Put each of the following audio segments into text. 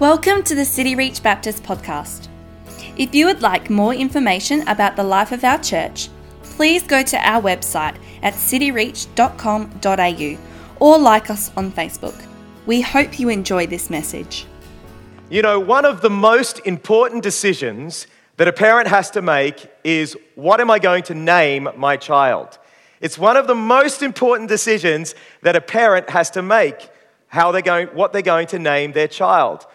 Welcome to the City Reach Baptist podcast. If you would like more information about the life of our church, please go to our website at cityreach.com.au or like us on Facebook. We hope you enjoy this message. You know, one of the most important decisions that a parent has to make is what am I going to name my child? It's one of the most important decisions that a parent has to make how they're going, what they're going to name their child.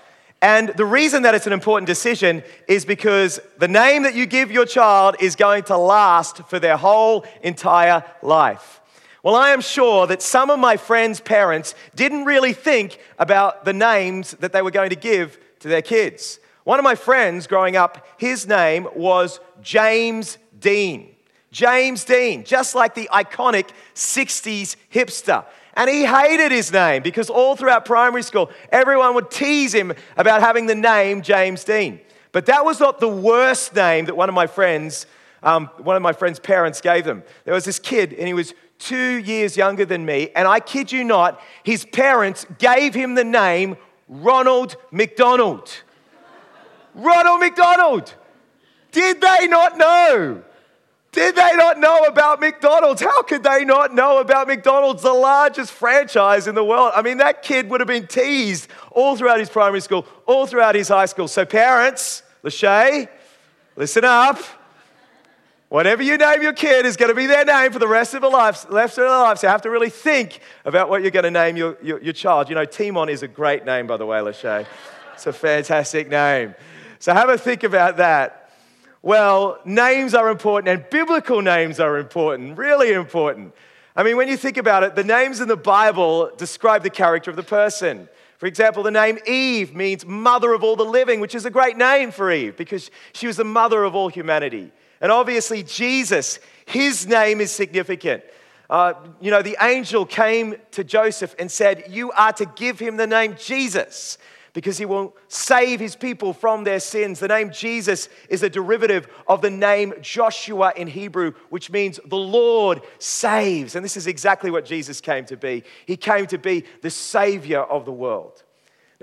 And the reason that it's an important decision is because the name that you give your child is going to last for their whole entire life. Well, I am sure that some of my friends' parents didn't really think about the names that they were going to give to their kids. One of my friends growing up, his name was James Dean. James Dean, just like the iconic 60s hipster. And he hated his name because all throughout primary school, everyone would tease him about having the name James Dean. But that was not the worst name that one of my friends, um, one of my friend's parents gave them. There was this kid, and he was two years younger than me. And I kid you not, his parents gave him the name Ronald McDonald. Ronald McDonald. Did they not know? Did they not know about McDonald's? How could they not know about McDonald's, the largest franchise in the world? I mean, that kid would have been teased all throughout his primary school, all throughout his high school. So, parents, Lachey, listen up. Whatever you name your kid is going to be their name for the rest of their lives. Rest of their lives. So you have to really think about what you're going to name your, your, your child. You know, Timon is a great name, by the way, Lachey. It's a fantastic name. So have a think about that. Well, names are important and biblical names are important, really important. I mean, when you think about it, the names in the Bible describe the character of the person. For example, the name Eve means mother of all the living, which is a great name for Eve because she was the mother of all humanity. And obviously, Jesus, his name is significant. Uh, you know, the angel came to Joseph and said, You are to give him the name Jesus because he will save his people from their sins. The name Jesus is a derivative of the name Joshua in Hebrew, which means the Lord saves. And this is exactly what Jesus came to be. He came to be the Savior of the world.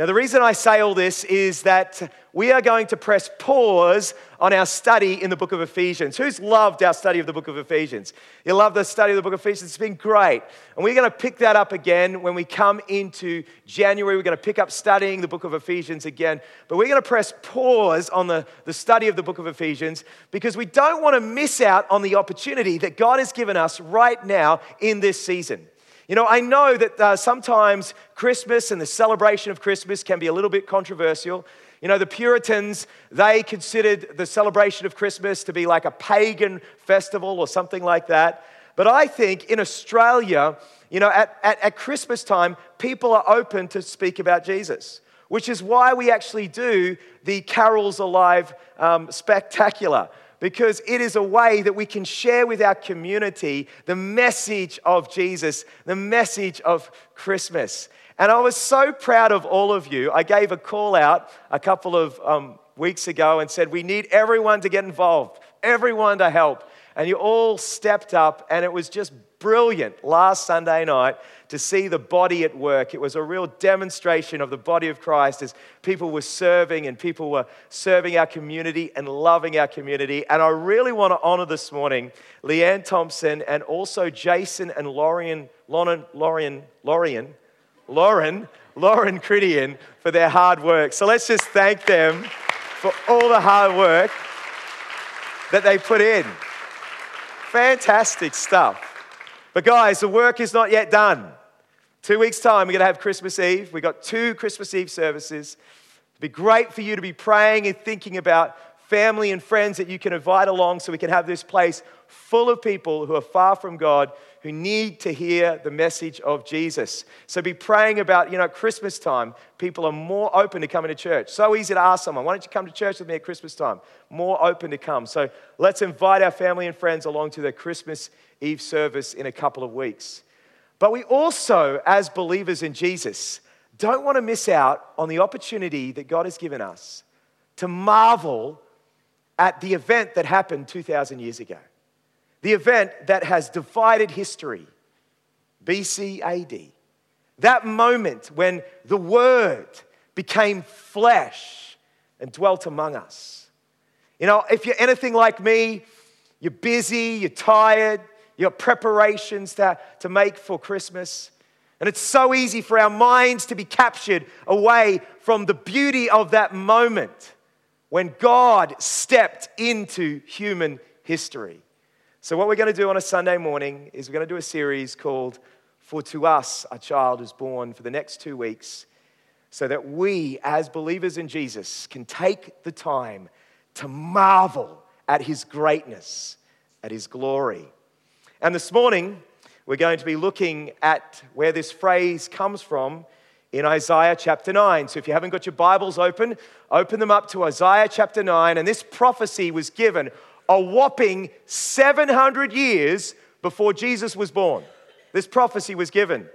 Now, the reason I say all this is that we are going to press pause on our study in the book of Ephesians. Who's loved our study of the book of Ephesians? You love the study of the book of Ephesians? It's been great. And we're going to pick that up again when we come into January. We're going to pick up studying the book of Ephesians again. But we're going to press pause on the, the study of the book of Ephesians because we don't want to miss out on the opportunity that God has given us right now in this season. You know, I know that uh, sometimes Christmas and the celebration of Christmas can be a little bit controversial. You know, the Puritans, they considered the celebration of Christmas to be like a pagan festival or something like that. But I think in Australia, you know, at, at, at Christmas time, people are open to speak about Jesus, which is why we actually do the Carols Alive um, spectacular because it is a way that we can share with our community the message of Jesus, the message of Christmas. And I was so proud of all of you. I gave a call out a couple of um, weeks ago and said, We need everyone to get involved, everyone to help. And you all stepped up, and it was just brilliant last Sunday night to see the body at work. It was a real demonstration of the body of Christ as people were serving and people were serving our community and loving our community. And I really want to honor this morning Leanne Thompson and also Jason and Lorian, Lauren, Lorian, Lorian, Lauren, Lauren Critian for their hard work. So let's just thank them for all the hard work that they put in. Fantastic stuff. But guys, the work is not yet done. Two weeks' time, we're going to have Christmas Eve. We've got two Christmas Eve services. It'd be great for you to be praying and thinking about family and friends that you can invite along so we can have this place full of people who are far from God who need to hear the message of Jesus. So be praying about, you know, Christmas time, people are more open to coming to church. So easy to ask someone, why don't you come to church with me at Christmas time? More open to come. So let's invite our family and friends along to the Christmas Eve service in a couple of weeks. But we also, as believers in Jesus, don't want to miss out on the opportunity that God has given us to marvel at the event that happened 2,000 years ago. The event that has divided history, BC AD. That moment when the Word became flesh and dwelt among us. You know, if you're anything like me, you're busy, you're tired, you got preparations to, to make for Christmas. And it's so easy for our minds to be captured away from the beauty of that moment when God stepped into human history. So, what we're going to do on a Sunday morning is we're going to do a series called For to Us a Child is Born for the next two weeks, so that we, as believers in Jesus, can take the time to marvel at his greatness, at his glory. And this morning, we're going to be looking at where this phrase comes from in Isaiah chapter 9. So if you haven't got your Bibles open, open them up to Isaiah chapter 9. And this prophecy was given a whopping 700 years before Jesus was born. This prophecy was given.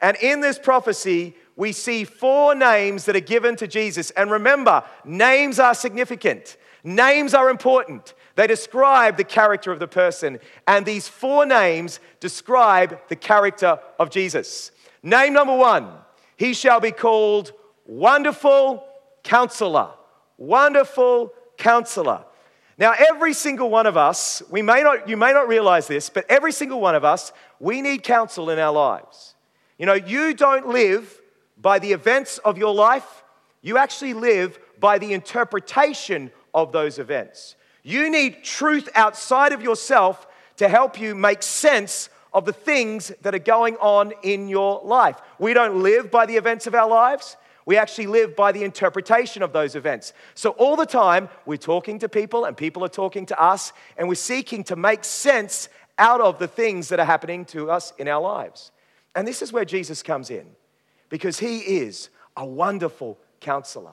And in this prophecy, we see four names that are given to Jesus. And remember, names are significant, names are important. They describe the character of the person. And these four names describe the character of Jesus. Name number one, he shall be called Wonderful Counselor. Wonderful Counselor. Now, every single one of us, we may not, you may not realize this, but every single one of us, we need counsel in our lives. You know, you don't live by the events of your life, you actually live by the interpretation of those events. You need truth outside of yourself to help you make sense of the things that are going on in your life. We don't live by the events of our lives. We actually live by the interpretation of those events. So, all the time, we're talking to people and people are talking to us, and we're seeking to make sense out of the things that are happening to us in our lives. And this is where Jesus comes in because he is a wonderful counselor.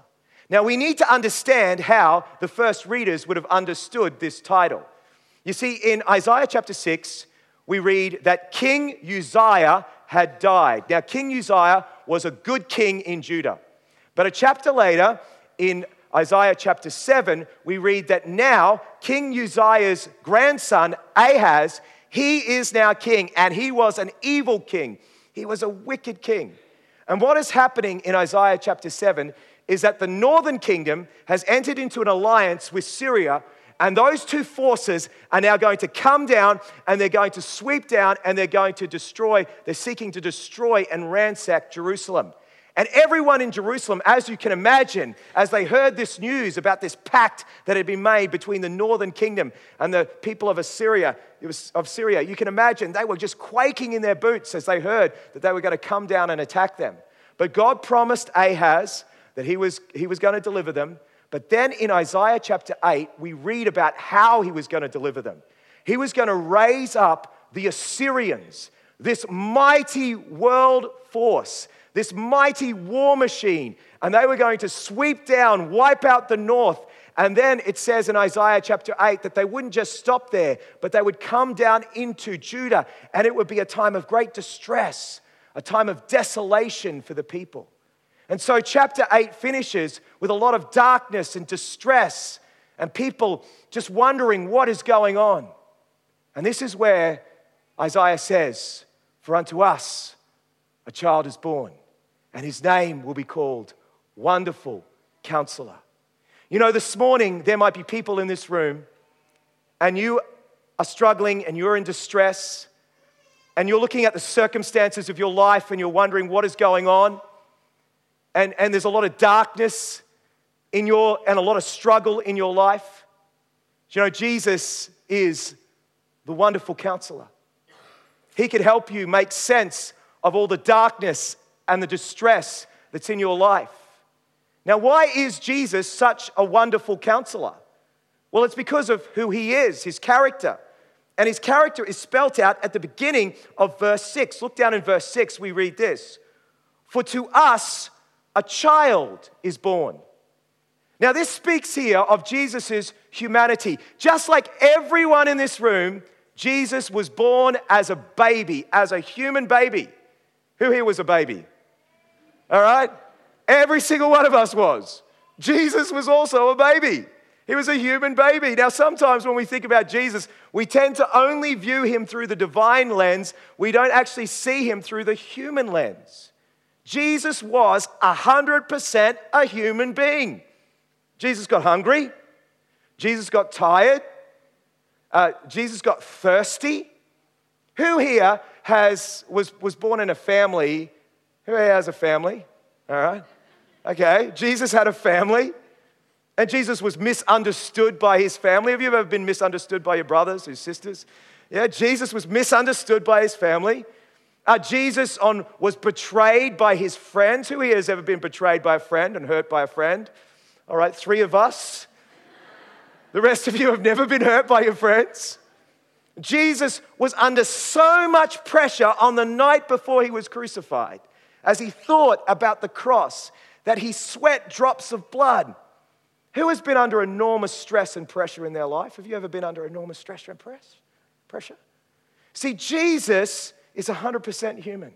Now, we need to understand how the first readers would have understood this title. You see, in Isaiah chapter 6, we read that King Uzziah had died. Now, King Uzziah was a good king in Judah. But a chapter later, in Isaiah chapter 7, we read that now King Uzziah's grandson, Ahaz, he is now king, and he was an evil king. He was a wicked king. And what is happening in Isaiah chapter 7 is that the northern kingdom has entered into an alliance with Syria, and those two forces are now going to come down and they're going to sweep down and they're going to destroy, they're seeking to destroy and ransack Jerusalem. And everyone in Jerusalem, as you can imagine, as they heard this news about this pact that had been made between the northern kingdom and the people of Assyria, it was of Syria, you can imagine they were just quaking in their boots as they heard that they were going to come down and attack them. But God promised Ahaz that he was, he was going to deliver them. But then in Isaiah chapter 8, we read about how he was going to deliver them. He was going to raise up the Assyrians, this mighty world force, this mighty war machine, and they were going to sweep down, wipe out the north. And then it says in Isaiah chapter 8 that they wouldn't just stop there, but they would come down into Judah, and it would be a time of great distress, a time of desolation for the people. And so, chapter 8 finishes with a lot of darkness and distress, and people just wondering what is going on. And this is where Isaiah says, For unto us a child is born, and his name will be called Wonderful Counselor. You know, this morning there might be people in this room, and you are struggling and you're in distress, and you're looking at the circumstances of your life and you're wondering what is going on and, and there's a lot of darkness in your, and a lot of struggle in your life. You know, Jesus is the wonderful counselor. He could help you make sense of all the darkness and the distress that's in your life. Now, why is Jesus such a wonderful counselor? Well, it's because of who he is, his character. And his character is spelt out at the beginning of verse 6. Look down in verse 6, we read this For to us a child is born. Now, this speaks here of Jesus' humanity. Just like everyone in this room, Jesus was born as a baby, as a human baby. Who here was a baby? All right? Every single one of us was. Jesus was also a baby. He was a human baby. Now, sometimes when we think about Jesus, we tend to only view him through the divine lens. We don't actually see him through the human lens. Jesus was 100% a human being. Jesus got hungry. Jesus got tired. Uh, Jesus got thirsty. Who here has, was, was born in a family? Who here has a family? All right. Okay. Jesus had a family. And Jesus was misunderstood by his family. Have you ever been misunderstood by your brothers, your sisters? Yeah, Jesus was misunderstood by his family. Uh, Jesus on, was betrayed by his friends. Who here has ever been betrayed by a friend and hurt by a friend? All right, three of us. The rest of you have never been hurt by your friends. Jesus was under so much pressure on the night before he was crucified as he thought about the cross that he sweat drops of blood. Who has been under enormous stress and pressure in their life? Have you ever been under enormous stress and pressure? Pressure? See, Jesus is 100% human.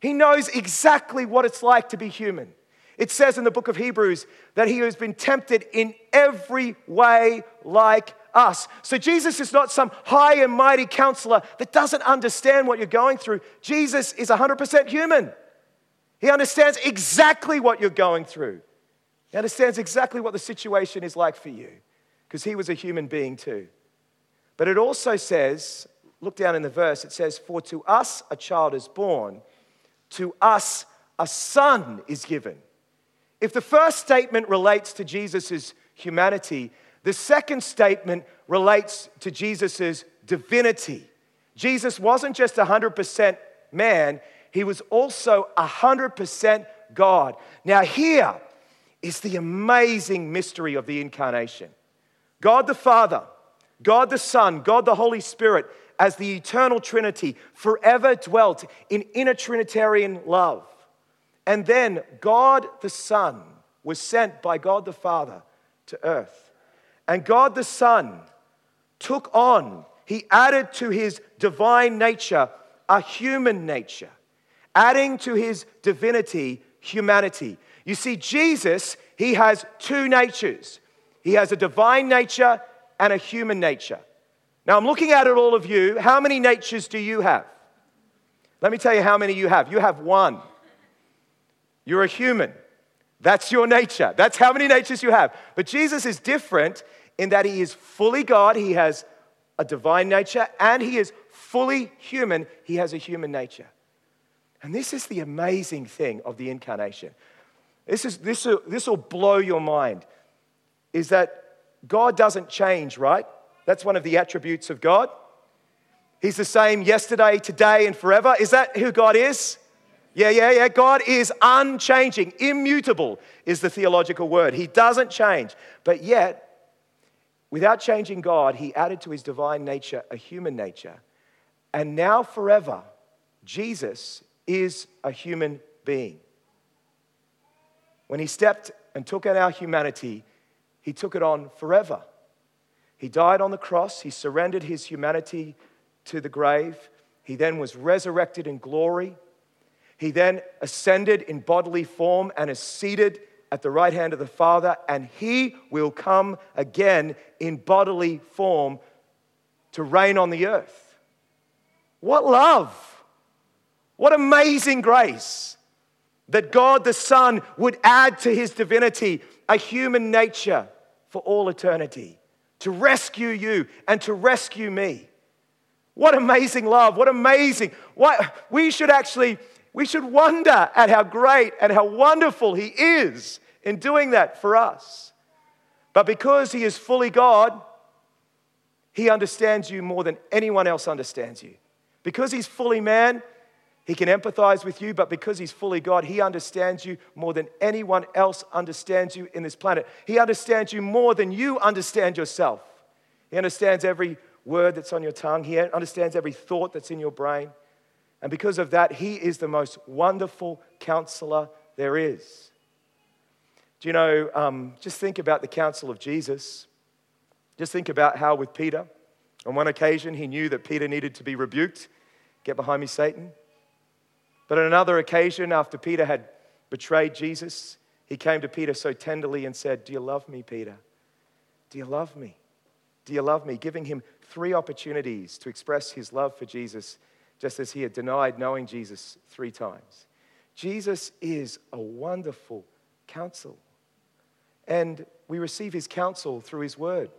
He knows exactly what it's like to be human. It says in the book of Hebrews that he has been tempted in every way like us. So Jesus is not some high and mighty counselor that doesn't understand what you're going through. Jesus is 100% human. He understands exactly what you're going through. He understands exactly what the situation is like for you because he was a human being too. But it also says Look down in the verse, it says, For to us a child is born, to us a son is given. If the first statement relates to Jesus' humanity, the second statement relates to Jesus' divinity. Jesus wasn't just 100% man, he was also 100% God. Now, here is the amazing mystery of the incarnation God the Father, God the Son, God the Holy Spirit as the eternal Trinity forever dwelt in inner Trinitarian love. And then God the Son was sent by God the Father to earth. And God the Son took on, he added to his divine nature a human nature, adding to his divinity humanity. You see, Jesus, he has two natures. He has a divine nature and a human nature. Now, I'm looking at it, all of you. How many natures do you have? Let me tell you how many you have. You have one. You're a human. That's your nature. That's how many natures you have. But Jesus is different in that he is fully God, he has a divine nature, and he is fully human, he has a human nature. And this is the amazing thing of the incarnation. This, is, this, will, this will blow your mind. Is that God doesn't change, right? That's one of the attributes of God. He's the same yesterday, today, and forever. Is that who God is? Yeah, yeah, yeah. God is unchanging, immutable is the theological word. He doesn't change. But yet, without changing God, He added to His divine nature a human nature. And now, forever, Jesus is a human being. When He stepped and took on our humanity, He took it on forever. He died on the cross, he surrendered his humanity to the grave. He then was resurrected in glory. He then ascended in bodily form and is seated at the right hand of the Father, and he will come again in bodily form to reign on the earth. What love! What amazing grace that God the Son would add to his divinity a human nature for all eternity to rescue you and to rescue me. What amazing love. What amazing. What, we should actually, we should wonder at how great and how wonderful he is in doing that for us. But because he is fully God, he understands you more than anyone else understands you. Because he's fully man, he can empathize with you, but because he's fully God, he understands you more than anyone else understands you in this planet. He understands you more than you understand yourself. He understands every word that's on your tongue, he understands every thought that's in your brain. And because of that, he is the most wonderful counselor there is. Do you know, um, just think about the counsel of Jesus. Just think about how, with Peter, on one occasion, he knew that Peter needed to be rebuked. Get behind me, Satan. But on another occasion, after Peter had betrayed Jesus, he came to Peter so tenderly and said, Do you love me, Peter? Do you love me? Do you love me? Giving him three opportunities to express his love for Jesus, just as he had denied knowing Jesus three times. Jesus is a wonderful counsel. And we receive his counsel through his word.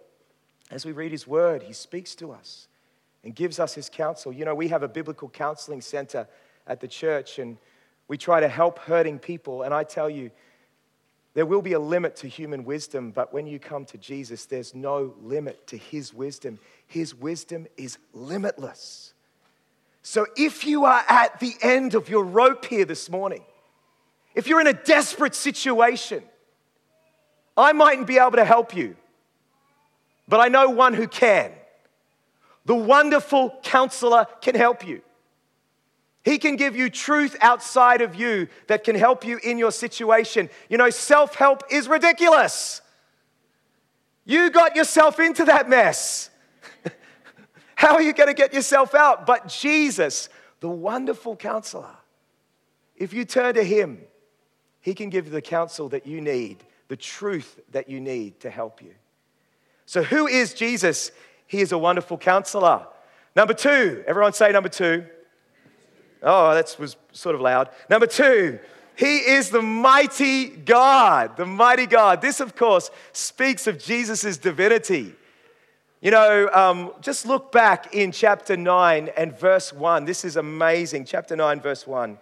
As we read his word, he speaks to us and gives us his counsel. You know, we have a biblical counseling center at the church, and we try to help hurting people. And I tell you, there will be a limit to human wisdom, but when you come to Jesus, there's no limit to his wisdom. His wisdom is limitless. So if you are at the end of your rope here this morning, if you're in a desperate situation, I mightn't be able to help you, but I know one who can. The wonderful counselor can help you. He can give you truth outside of you that can help you in your situation. You know, self help is ridiculous. You got yourself into that mess. How are you going to get yourself out? But Jesus, the wonderful counselor, if you turn to him, he can give you the counsel that you need the truth that you need to help you. So, who is Jesus? He is a wonderful counselor. Number two, everyone say number two. Oh, that was sort of loud. Number two, he is the mighty God, the mighty God. This, of course, speaks of Jesus' divinity. You know, um, just look back in chapter 9 and verse 1. This is amazing. Chapter 9, verse 1.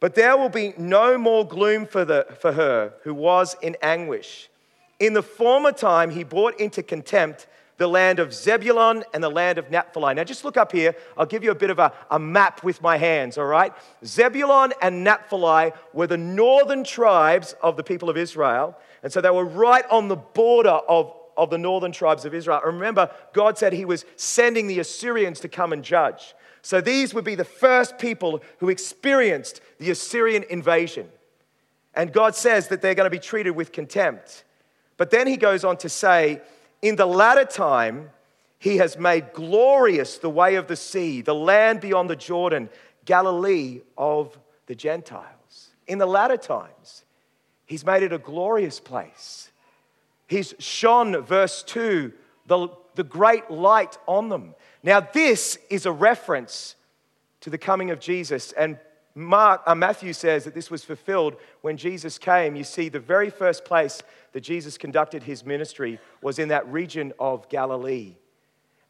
But there will be no more gloom for, the, for her who was in anguish. In the former time, he brought into contempt the land of Zebulun and the land of Naphtali. Now, just look up here. I'll give you a bit of a, a map with my hands, all right? Zebulun and Naphtali were the northern tribes of the people of Israel. And so they were right on the border of, of the northern tribes of Israel. And remember, God said he was sending the Assyrians to come and judge. So these would be the first people who experienced the Assyrian invasion. And God says that they're going to be treated with contempt. But then he goes on to say, in the latter time, he has made glorious the way of the sea, the land beyond the Jordan, Galilee of the Gentiles. In the latter times, he's made it a glorious place. He's shone, verse 2, the, the great light on them. Now, this is a reference to the coming of Jesus. And Mark, uh, Matthew says that this was fulfilled when Jesus came. You see, the very first place that Jesus conducted his ministry was in that region of Galilee.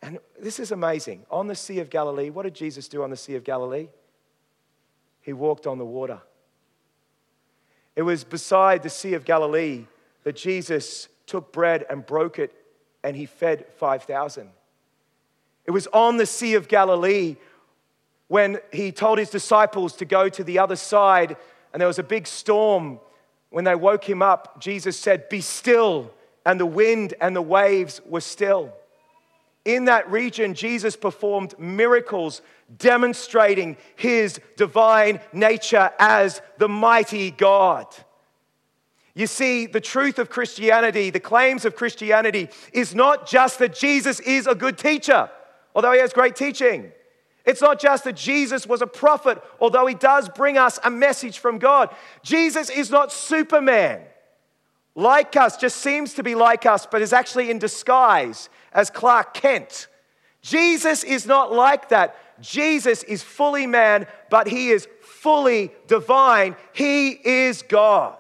And this is amazing. On the Sea of Galilee, what did Jesus do on the Sea of Galilee? He walked on the water. It was beside the Sea of Galilee that Jesus took bread and broke it and he fed 5,000. It was on the Sea of Galilee when he told his disciples to go to the other side, and there was a big storm. When they woke him up, Jesus said, Be still, and the wind and the waves were still. In that region, Jesus performed miracles demonstrating his divine nature as the mighty God. You see, the truth of Christianity, the claims of Christianity, is not just that Jesus is a good teacher although he has great teaching. It's not just that Jesus was a prophet, although he does bring us a message from God. Jesus is not Superman, like us, just seems to be like us, but is actually in disguise as Clark Kent. Jesus is not like that. Jesus is fully man, but he is fully divine. He is God.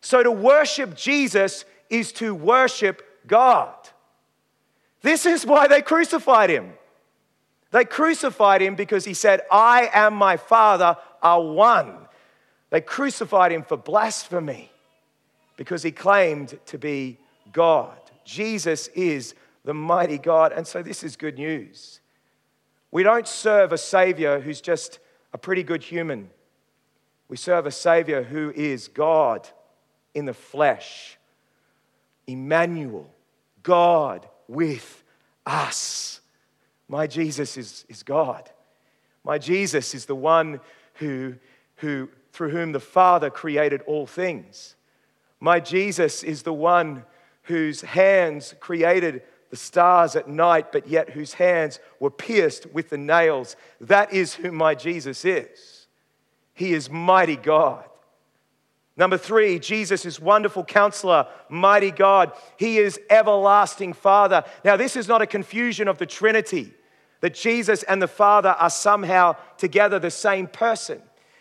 So to worship Jesus is to worship God. This is why they crucified him. They crucified him because he said, I and my Father are one. They crucified him for blasphemy because he claimed to be God. Jesus is the mighty God. And so this is good news. We don't serve a Savior who's just a pretty good human. We serve a Savior who is God in the flesh, Emmanuel, God with us. My Jesus is, is God. My Jesus is the one who, who, through whom the Father created all things. My Jesus is the one whose hands created the stars at night, but yet whose hands were pierced with the nails. That is who my Jesus is. He is mighty God. Number three, Jesus is wonderful counselor, mighty God. He is everlasting Father. Now, this is not a confusion of the Trinity, that Jesus and the Father are somehow together the same person.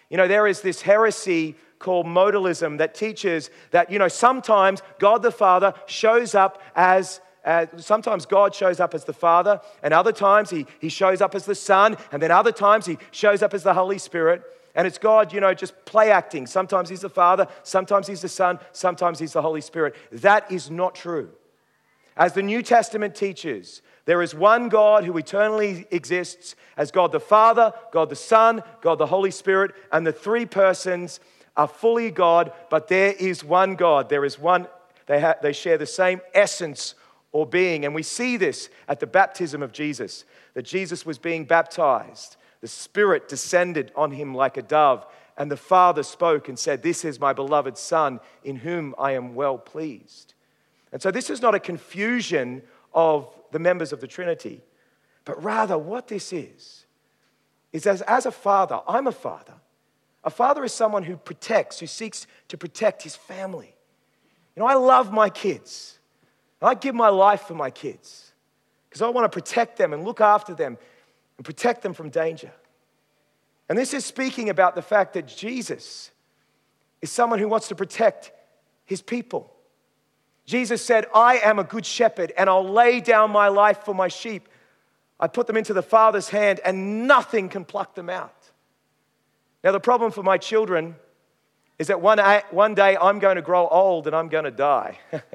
You know, there is this heresy called modalism that teaches that, you know, sometimes God the Father shows up as uh, sometimes God shows up as the Father, and other times he, he shows up as the Son, and then other times he shows up as the Holy Spirit. And it's God, you know, just play acting. Sometimes he's the Father, sometimes he's the Son, sometimes he's the Holy Spirit. That is not true. As the New Testament teaches, there is one God who eternally exists as God the Father, God the Son, God the Holy Spirit, and the three persons are fully God, but there is one God. There is one, they, ha- they share the same essence or being. And we see this at the baptism of Jesus, that Jesus was being baptized. The Spirit descended on him like a dove, and the Father spoke and said, This is my beloved Son, in whom I am well pleased. And so this is not a confusion of the members of the Trinity, but rather what this is, is as, as a father, I'm a father. A father is someone who protects, who seeks to protect his family. You know, I love my kids. I give my life for my kids because I want to protect them and look after them and protect them from danger. And this is speaking about the fact that Jesus is someone who wants to protect his people. Jesus said, I am a good shepherd and I'll lay down my life for my sheep. I put them into the Father's hand and nothing can pluck them out. Now, the problem for my children is that one, one day I'm going to grow old and I'm going to die.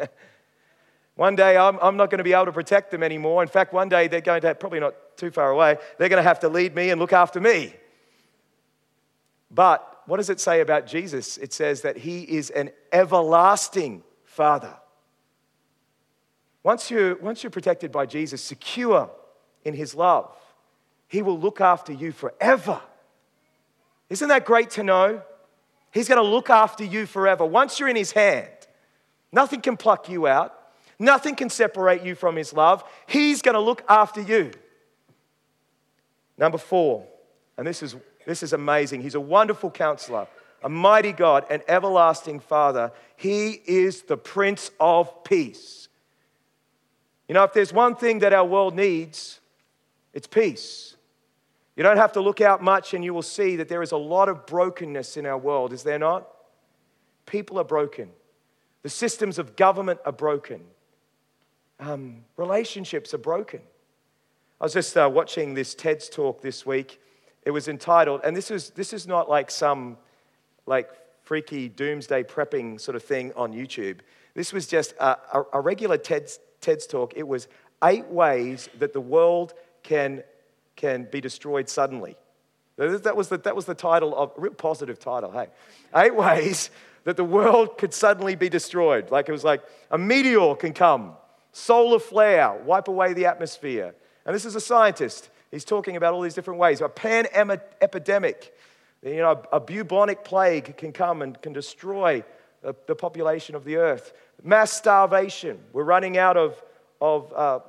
one day I'm, I'm not going to be able to protect them anymore. In fact, one day they're going to, probably not too far away, they're going to have to lead me and look after me. But what does it say about Jesus? It says that he is an everlasting Father. Once you're, once you're protected by Jesus, secure in his love, he will look after you forever. Isn't that great to know? He's going to look after you forever. Once you're in his hand, nothing can pluck you out, nothing can separate you from his love. He's going to look after you. Number four, and this is, this is amazing. He's a wonderful counselor, a mighty God, an everlasting Father. He is the Prince of Peace. You know, if there's one thing that our world needs, it's peace. You don't have to look out much and you will see that there is a lot of brokenness in our world, is there not? People are broken. The systems of government are broken. Um, relationships are broken. I was just uh, watching this TED's talk this week. It was entitled, and this is, this is not like some like freaky doomsday prepping sort of thing on YouTube. This was just a, a, a regular TED's, TED's talk, it was eight ways that the world can, can be destroyed suddenly. That was, the, that was the title of, real positive title, hey. Eight ways that the world could suddenly be destroyed. Like it was like a meteor can come, solar flare, wipe away the atmosphere. And this is a scientist. He's talking about all these different ways. A pan epidemic, you know, a bubonic plague can come and can destroy the, population of the earth. Mass starvation. We're running out of, of uh,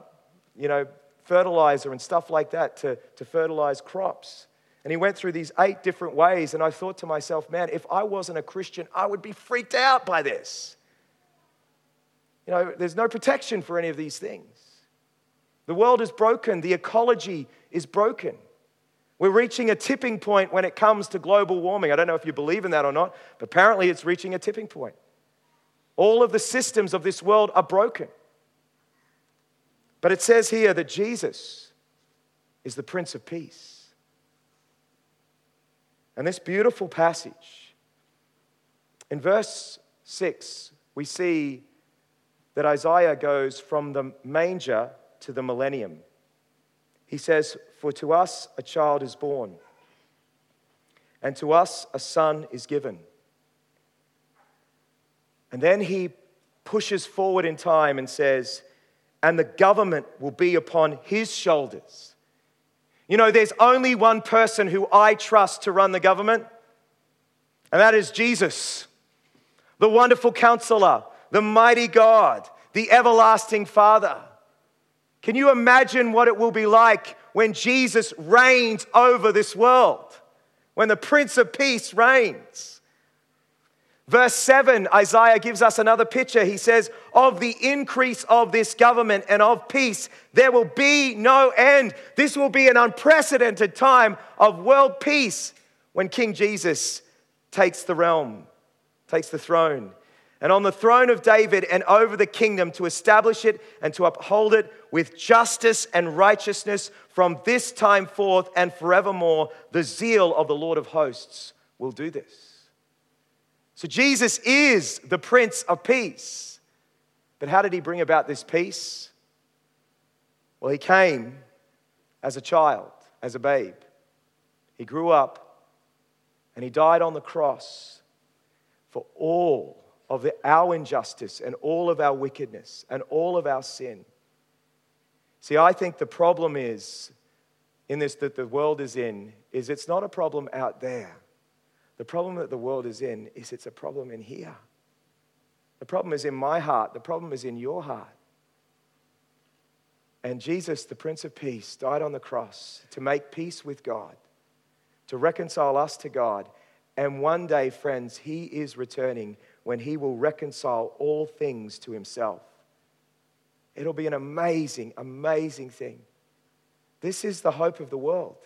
you know, fertilizer and stuff like that to, to fertilize crops. And he went through these eight different ways, and I thought to myself, man, if I wasn't a Christian, I would be freaked out by this. You know, there's no protection for any of these things. The world is broken, the ecology is broken. We're reaching a tipping point when it comes to global warming. I don't know if you believe in that or not, but apparently it's reaching a tipping point. All of the systems of this world are broken. But it says here that Jesus is the Prince of Peace. And this beautiful passage, in verse 6, we see that Isaiah goes from the manger to the millennium. He says, For to us a child is born, and to us a son is given. And then he pushes forward in time and says, And the government will be upon his shoulders. You know, there's only one person who I trust to run the government, and that is Jesus, the wonderful counselor, the mighty God, the everlasting Father. Can you imagine what it will be like when Jesus reigns over this world? When the Prince of Peace reigns? Verse 7, Isaiah gives us another picture. He says, Of the increase of this government and of peace, there will be no end. This will be an unprecedented time of world peace when King Jesus takes the realm, takes the throne, and on the throne of David and over the kingdom to establish it and to uphold it with justice and righteousness from this time forth and forevermore, the zeal of the Lord of hosts will do this. So Jesus is the Prince of Peace. But how did he bring about this peace? Well, he came as a child, as a babe. He grew up and he died on the cross for all of the, our injustice and all of our wickedness and all of our sin. See, I think the problem is in this that the world is in is it's not a problem out there. The problem that the world is in is it's a problem in here. The problem is in my heart. The problem is in your heart. And Jesus, the Prince of Peace, died on the cross to make peace with God, to reconcile us to God. And one day, friends, He is returning when He will reconcile all things to Himself. It'll be an amazing, amazing thing. This is the hope of the world.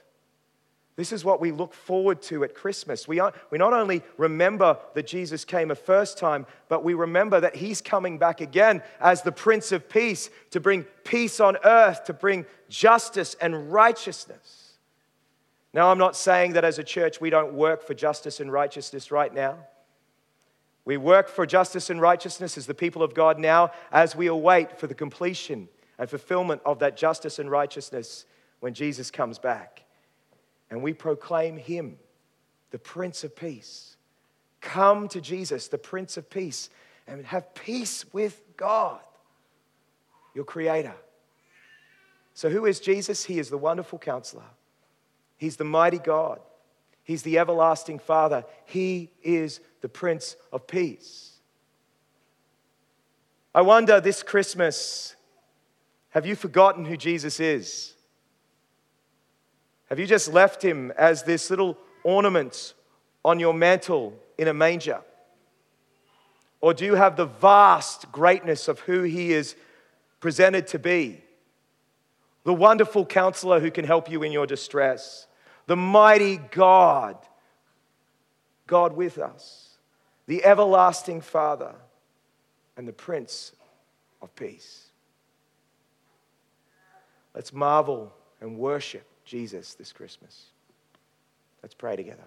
This is what we look forward to at Christmas. We, are, we not only remember that Jesus came a first time, but we remember that he's coming back again as the Prince of Peace to bring peace on earth, to bring justice and righteousness. Now, I'm not saying that as a church we don't work for justice and righteousness right now. We work for justice and righteousness as the people of God now as we await for the completion and fulfillment of that justice and righteousness when Jesus comes back and we proclaim him, the Prince of Peace. Come to Jesus, the Prince of Peace, and have peace with God, your Creator. So, who is Jesus? He is the wonderful counselor, He's the mighty God, He's the everlasting Father, He is the Prince of Peace. I wonder this Christmas, have you forgotten who Jesus is? Have you just left him as this little ornament on your mantle in a manger? Or do you have the vast greatness of who he is presented to be? The wonderful counselor who can help you in your distress, the mighty God, God with us, the everlasting Father, and the Prince of Peace. Let's marvel and worship Jesus this Christmas. Let's pray together.